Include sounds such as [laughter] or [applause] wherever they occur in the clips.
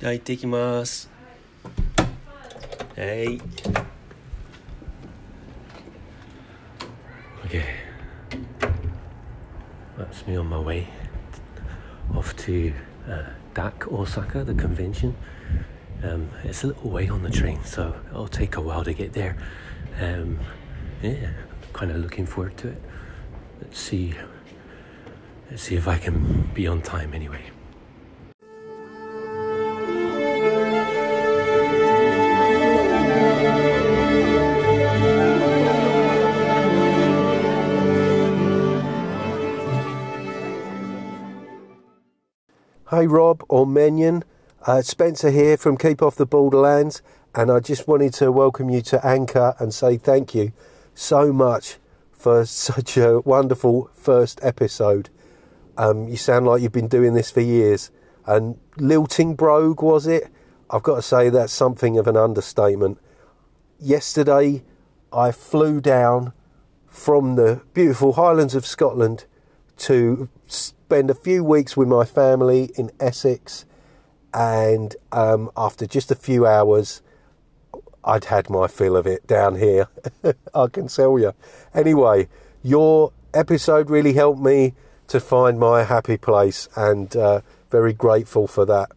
じゃあ行ってきますはい Okay That's me on my way off to uh, DAC Osaka, the convention. Um, it's a little way on the train, so it'll take a while to get there. Um, yeah, kind of looking forward to it. Let's see. Let's see if I can be on time anyway. Hey Rob or Menion, uh, Spencer here from Keep Off the Borderlands, and I just wanted to welcome you to Anchor and say thank you so much for [laughs] such a wonderful first episode. Um, you sound like you've been doing this for years. And lilting brogue was it? I've got to say that's something of an understatement. Yesterday, I flew down from the beautiful Highlands of Scotland to spend a few weeks with my family in Essex, and um, after just a few hours, I'd had my fill of it down here. [laughs] I can tell you. Anyway, your episode really helped me to find my happy place, and uh, very grateful for that.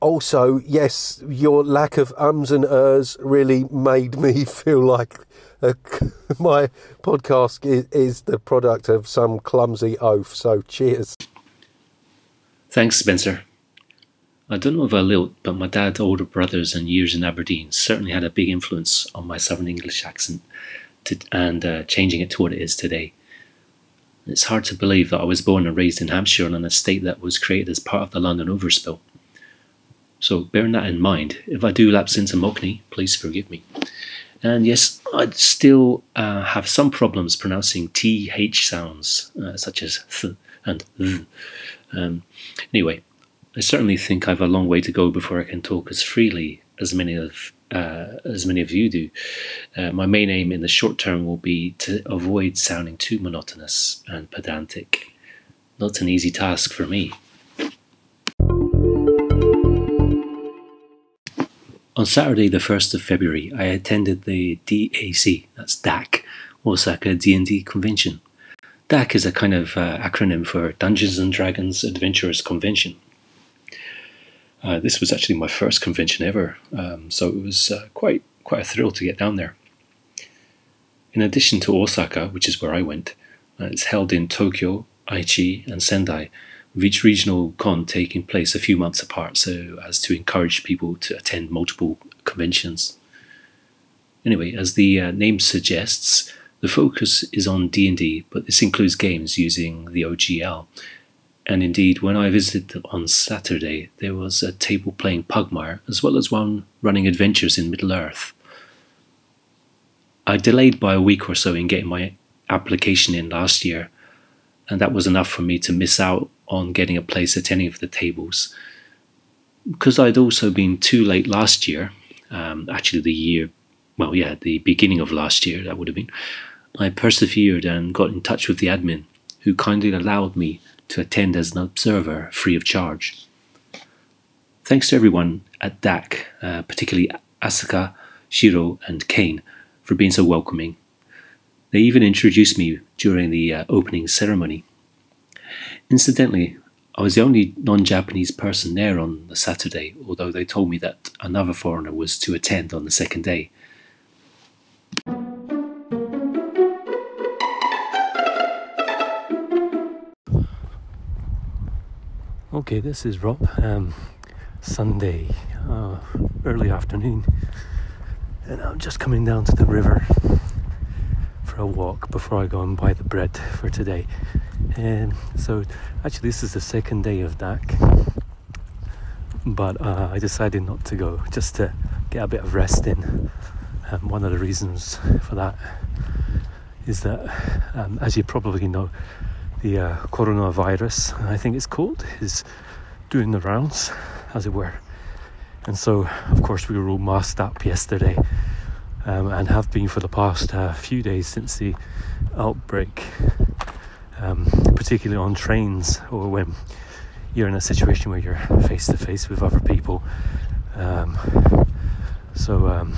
Also, yes, your lack of ums and ers really made me [laughs] feel like uh, [laughs] my podcast is, is the product of some clumsy oath. So, cheers. Thanks, Spencer. I don't know if I lilt, but my dad's older brothers and years in Aberdeen certainly had a big influence on my Southern English accent to, and uh, changing it to what it is today. It's hard to believe that I was born and raised in Hampshire on an estate that was created as part of the London overspill. So, bearing that in mind, if I do lapse into Mockney, please forgive me. And yes, I still uh, have some problems pronouncing TH sounds, uh, such as th and th. Um, anyway, I certainly think I've a long way to go before I can talk as freely as many of uh, as many of you do. Uh, my main aim in the short term will be to avoid sounding too monotonous and pedantic. Not an easy task for me. On Saturday, the 1st of February, I attended the DAC, that's DAC, Osaka D&D Convention. DAC is a kind of uh, acronym for Dungeons and Dragons Adventurers Convention. Uh, this was actually my first convention ever, um, so it was uh, quite quite a thrill to get down there. In addition to Osaka, which is where I went, uh, it's held in Tokyo, Aichi, and Sendai, each regional con taking place a few months apart, so as to encourage people to attend multiple conventions. Anyway, as the uh, name suggests, the focus is on D&D, but this includes games using the OGL. And indeed, when I visited on Saturday, there was a table playing Pugmire, as well as one running adventures in Middle Earth. I delayed by a week or so in getting my application in last year, and that was enough for me to miss out on getting a place at any of the tables. Because I'd also been too late last year, um, actually, the year, well, yeah, the beginning of last year, that would have been, I persevered and got in touch with the admin, who kindly allowed me to attend as an observer free of charge. Thanks to everyone at DAC, uh, particularly Asuka, Shiro, and Kane, for being so welcoming. They even introduced me during the uh, opening ceremony. Incidentally, I was the only non Japanese person there on the Saturday, although they told me that another foreigner was to attend on the second day. Okay, this is Rob. Um, Sunday, uh, early afternoon, and I'm just coming down to the river for a walk before I go and buy the bread for today. And so, actually, this is the second day of DAC, but uh, I decided not to go just to get a bit of rest in. Um, one of the reasons for that is that, um, as you probably know, the uh, coronavirus, I think it's called, is doing the rounds, as it were. And so, of course, we were all masked up yesterday um, and have been for the past uh, few days since the outbreak, um, particularly on trains or when you're in a situation where you're face to face with other people. Um, so um,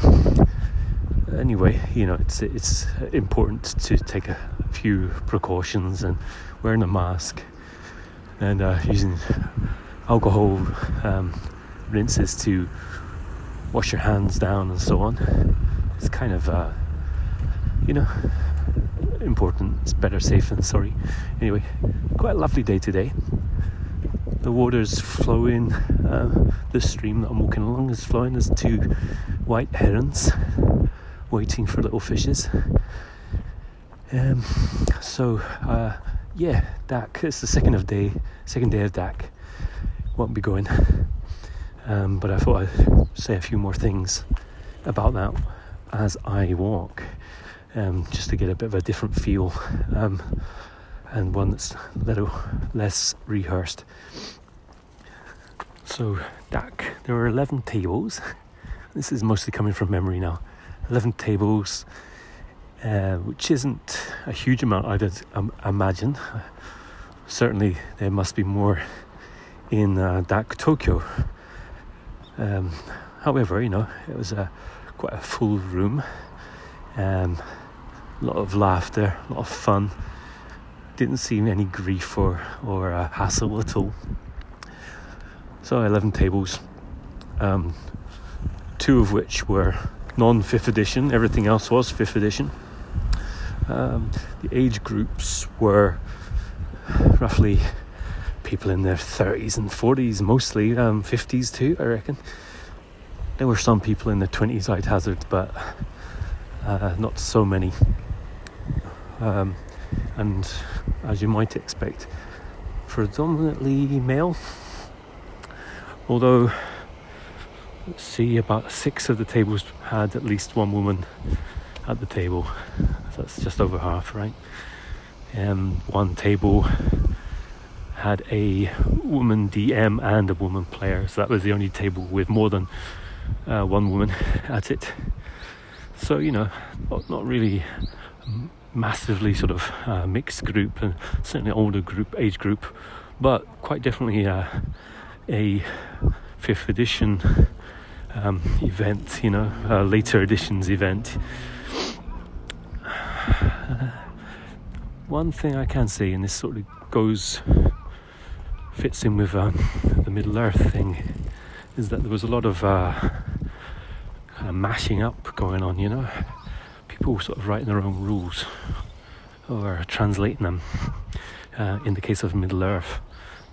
anyway, you know, it's it's important to take a few precautions and wearing a mask and uh, using alcohol um, rinses to wash your hands down and so on. It's kind of, uh, you know, important. It's better safe than sorry. Anyway, quite a lovely day today. The water's flowing. Uh, the stream that I'm walking along is flowing. There's two white herons waiting for little fishes. Um, so uh, yeah, DAC. It's the second of day, second day of DAC. Won't be going, um, but I thought I'd say a few more things about that as I walk, um, just to get a bit of a different feel, um, and one that's a little less rehearsed. So DAC, there were eleven tables. [laughs] This is mostly coming from memory now. Eleven tables uh, which isn't a huge amount, I'd um, imagine. Certainly, there must be more in uh, DAC Tokyo. Um, however, you know, it was a quite a full room, um, a lot of laughter, a lot of fun. Didn't seem any grief or or uh, hassle at all. So, eleven tables, um, two of which were non fifth edition. Everything else was fifth edition. Um, the age groups were roughly people in their 30s and 40s, mostly um, 50s too, I reckon. There were some people in their 20s, I'd hazard, but uh, not so many. Um, and as you might expect, predominantly male. Although, let's see, about six of the tables had at least one woman at the table that's just over half, right? Um, one table had a woman DM and a woman player, so that was the only table with more than uh, one woman at it. So you know, not, not really massively sort of uh, mixed group, and certainly older group, age group, but quite definitely uh, a fifth edition um, event. You know, later editions event. [sighs] one thing I can see, and this sort of goes fits in with um, the Middle Earth thing, is that there was a lot of uh, kind of mashing up going on. You know, people sort of writing their own rules or translating them. Uh, in the case of Middle Earth,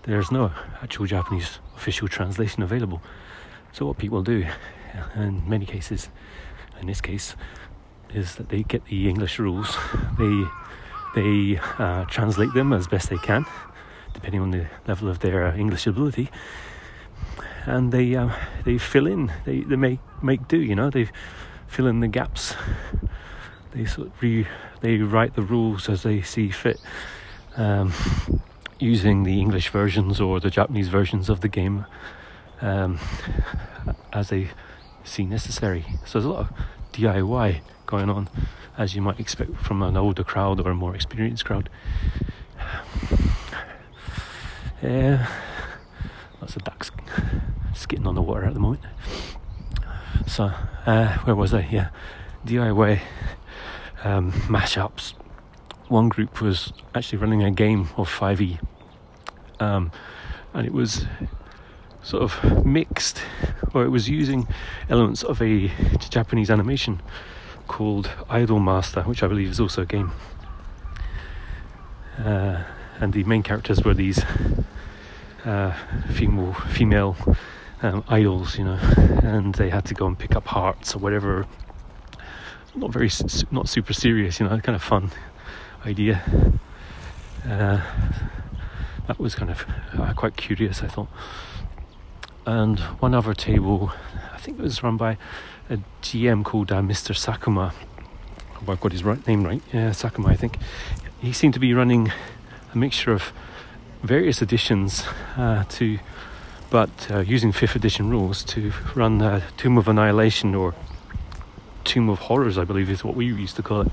there's no actual Japanese official translation available. So what people do, in many cases, in this case, is that they get the English rules, they they uh, translate them as best they can, depending on the level of their uh, English ability, and they uh, they fill in, they they make make do, you know, they fill in the gaps. They sort of re, they write the rules as they see fit. Um, using the English versions or the Japanese versions of the game um, as they see necessary. So there's a lot of DIY going on, as you might expect from an older crowd or a more experienced crowd. Yeah, lots of ducks skidding on the water at the moment. So, uh, where was I? Yeah, DIY um, mashups. One group was actually running a game of 5e, um, and it was sort of mixed, or it was using elements of a Japanese animation called Idol Master, which I believe is also a game. Uh, and the main characters were these uh, female female um, idols, you know, and they had to go and pick up hearts or whatever. Not very, not super serious, you know, kind of fun idea. Uh, that was kind of uh, quite curious, I thought. And one other table, I think it was run by a GM called uh, Mr. Sakuma. Oh, I've got his right name right. Yeah, Sakuma, I think. He seemed to be running a mixture of various editions uh, to, but uh, using fifth edition rules to run uh, Tomb of Annihilation or Tomb of Horrors, I believe is what we used to call it.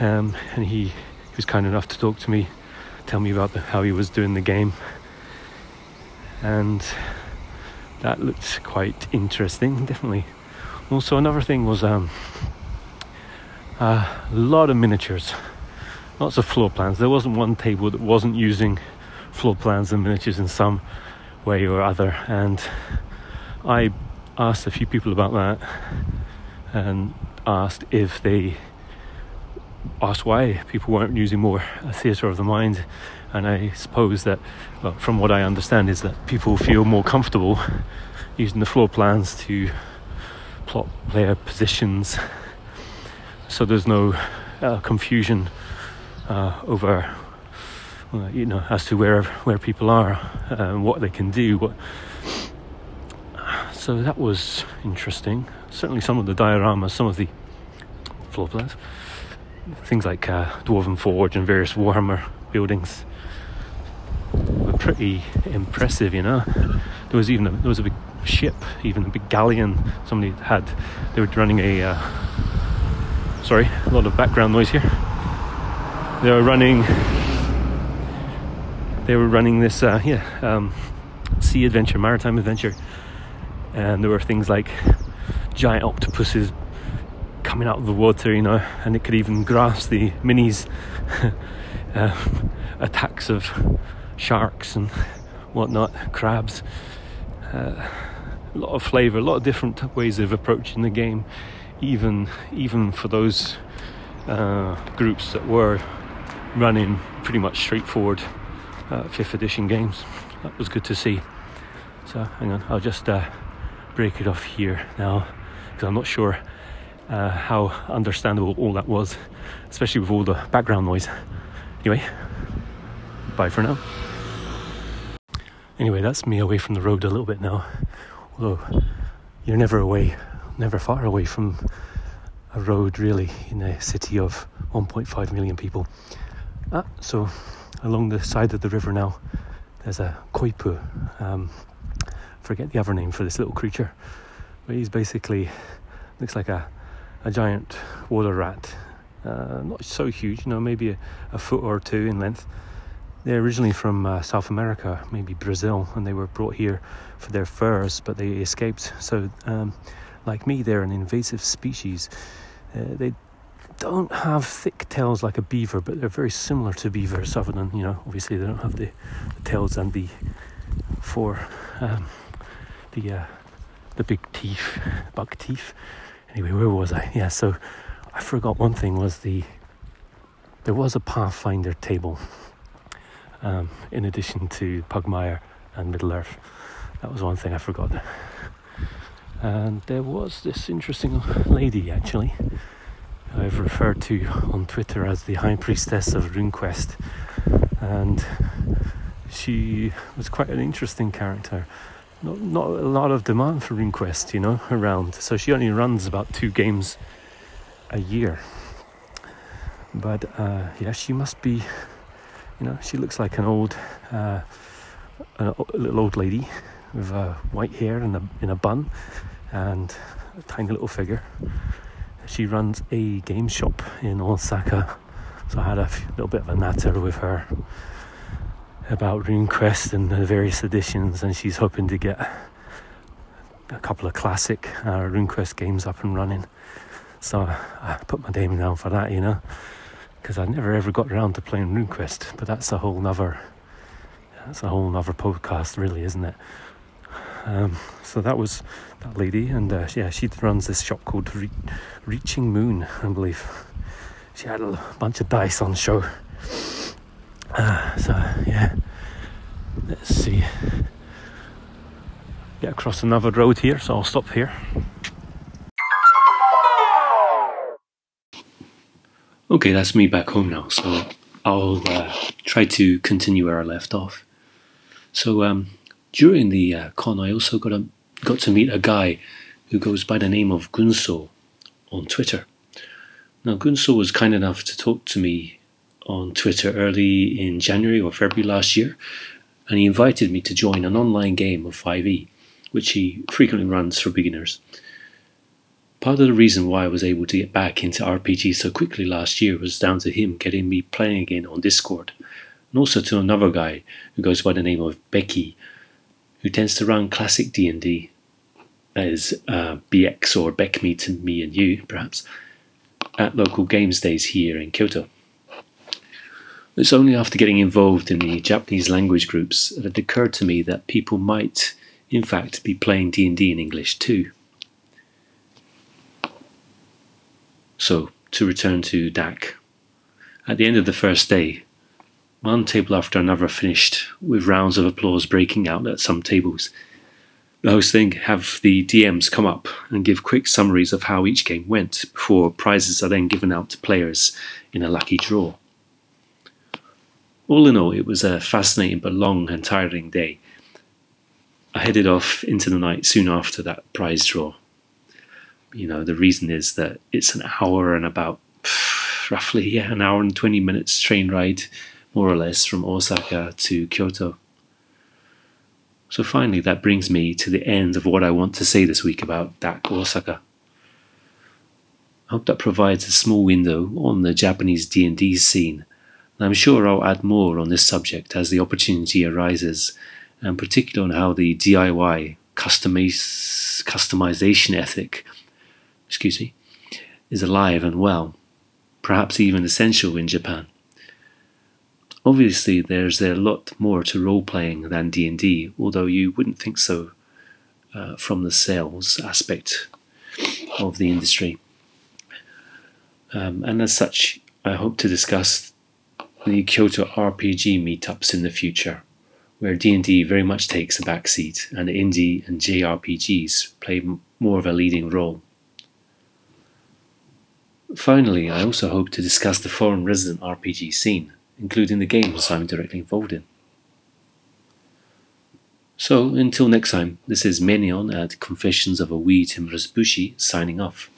Um, and he, he was kind enough to talk to me, tell me about the, how he was doing the game, and that looked quite interesting, [laughs] definitely. Also, another thing was um, a lot of miniatures, lots of floor plans. There wasn't one table that wasn't using floor plans and miniatures in some way or other, and I asked a few people about that and asked if they asked why people weren't using more a theatre of the mind. And I suppose that well, from what I understand is that people feel more comfortable using the floor plans to plot player positions. So there's no uh, confusion uh, over uh, you know as to where where people are and what they can do so that was interesting certainly some of the dioramas some of the floor plans things like uh, Dwarven Forge and various Warhammer buildings were pretty impressive, you know. There was even a, there was a big ship, even a big galleon. Somebody had they were running a uh, sorry, a lot of background noise here. They were running they were running this uh, yeah um, sea adventure, maritime adventure, and there were things like giant octopuses coming out of the water, you know, and it could even grasp the minis uh, [laughs] attacks of sharks and whatnot, crabs. Uh, a lot of flavour, a lot of different ways of approaching the game, even even for those uh, groups that were running pretty much straightforward uh, fifth edition games. That was good to see. So hang on, I'll just uh, break it off here now because I'm not sure uh, how understandable all that was, especially with all the background noise. Anyway, bye for now. Anyway, that's me away from the road a little bit now. Although you're never away, never far away from a road really in a city of 1.5 million people. Ah, so along the side of the river now, there's a coypu. Um, forget the other name for this little creature, but he's basically looks like a a giant water rat. Uh, not so huge, you know, maybe a, a, foot or two in length. They're originally from uh, South America, maybe Brazil, and they were brought here for their furs, but they escaped. So, um, like me, they're an invasive species. Uh, they don't have thick tails like a beaver, but they're very similar to beavers, other than, you know, obviously they don't have the, the tails and the four, um, the, uh, the big teeth, buck teeth anyway, where was I? Yeah, so I forgot one thing was the there was a Pathfinder table um, in addition to Pugmire and Middle Earth. That was one thing I forgot. And there was this interesting lady actually. I've referred to on Twitter as the High Priestess of RuneQuest, and she was quite an interesting character not, not a lot of demand for RuneQuest, you know, around. So she only runs about two games a year. But uh, yeah, she must be, you know, she looks like an old, uh, a little old lady with uh, white hair and a, in a bun and a tiny little figure. She runs a game shop in Osaka. So I had a little bit of a natter with her about RuneQuest and the various editions, and she's hoping to get a couple of classic uh, RuneQuest games up and running. So I put my name down for that, you know, because I never ever got around to playing RuneQuest. But that's a whole nother, that's a whole nother podcast, really, isn't it? Um, so that was that lady, and uh, yeah, she runs this shop called Re- Reaching Moon, I believe. She had a bunch of dice on show. Uh, so yeah, let's see. Get across another road here, so I'll stop here. Okay, that's me back home now. So I'll uh, try to continue where I left off. So um, during the uh, con, I also got a, got to meet a guy who goes by the name of Gunso on Twitter. Now Gunso was kind enough to talk to me on Twitter early in January or February last year, and he invited me to join an online game of 5e, which he frequently runs for beginners. Part of the reason why I was able to get back into RPG so quickly last year was down to him getting me playing again on Discord, and also to another guy who goes by the name of Becky. who tends to run classic D&D that is uh, BX or BECMI to Me and You, perhaps, at local games days here in Kyoto. It's only after getting involved in the Japanese language groups that it occurred to me that people might, in fact, be playing D&D in English too. So, to return to DAC. At the end of the first day, one table after another finished, with rounds of applause breaking out at some tables. The host then have the DMs come up and give quick summaries of how each game went before prizes are then given out to players in a lucky draw. All in all, it was a fascinating but long and tiring day. I headed off into the night soon after that prize draw. You know, the reason is that it's an hour and about [sighs] roughly yeah, an hour and 20 minutes train ride, more or less, from Osaka to Kyoto. So finally, that brings me to the end of what I want to say this week about DAC Osaka. I hope that provides a small window on the Japanese D&D scene I'm sure I'll add more on this subject as the opportunity arises, and particularly on how the DIY customize, customization ethic, excuse me, is alive and well, perhaps even essential in Japan. Obviously, there's a lot more to role playing than D and D, although you wouldn't think so uh, from the sales aspect of the industry. Um, and as such, I hope to discuss the Kyoto RPG meetups in the future, where D&D very much takes a backseat and indie and JRPGs play more of a leading role. Finally, I also hope to discuss the foreign resident RPG scene, including the games I'm directly involved in. So, until next time, this is Menion at Confessions of a Wee Timorous Bushi signing off.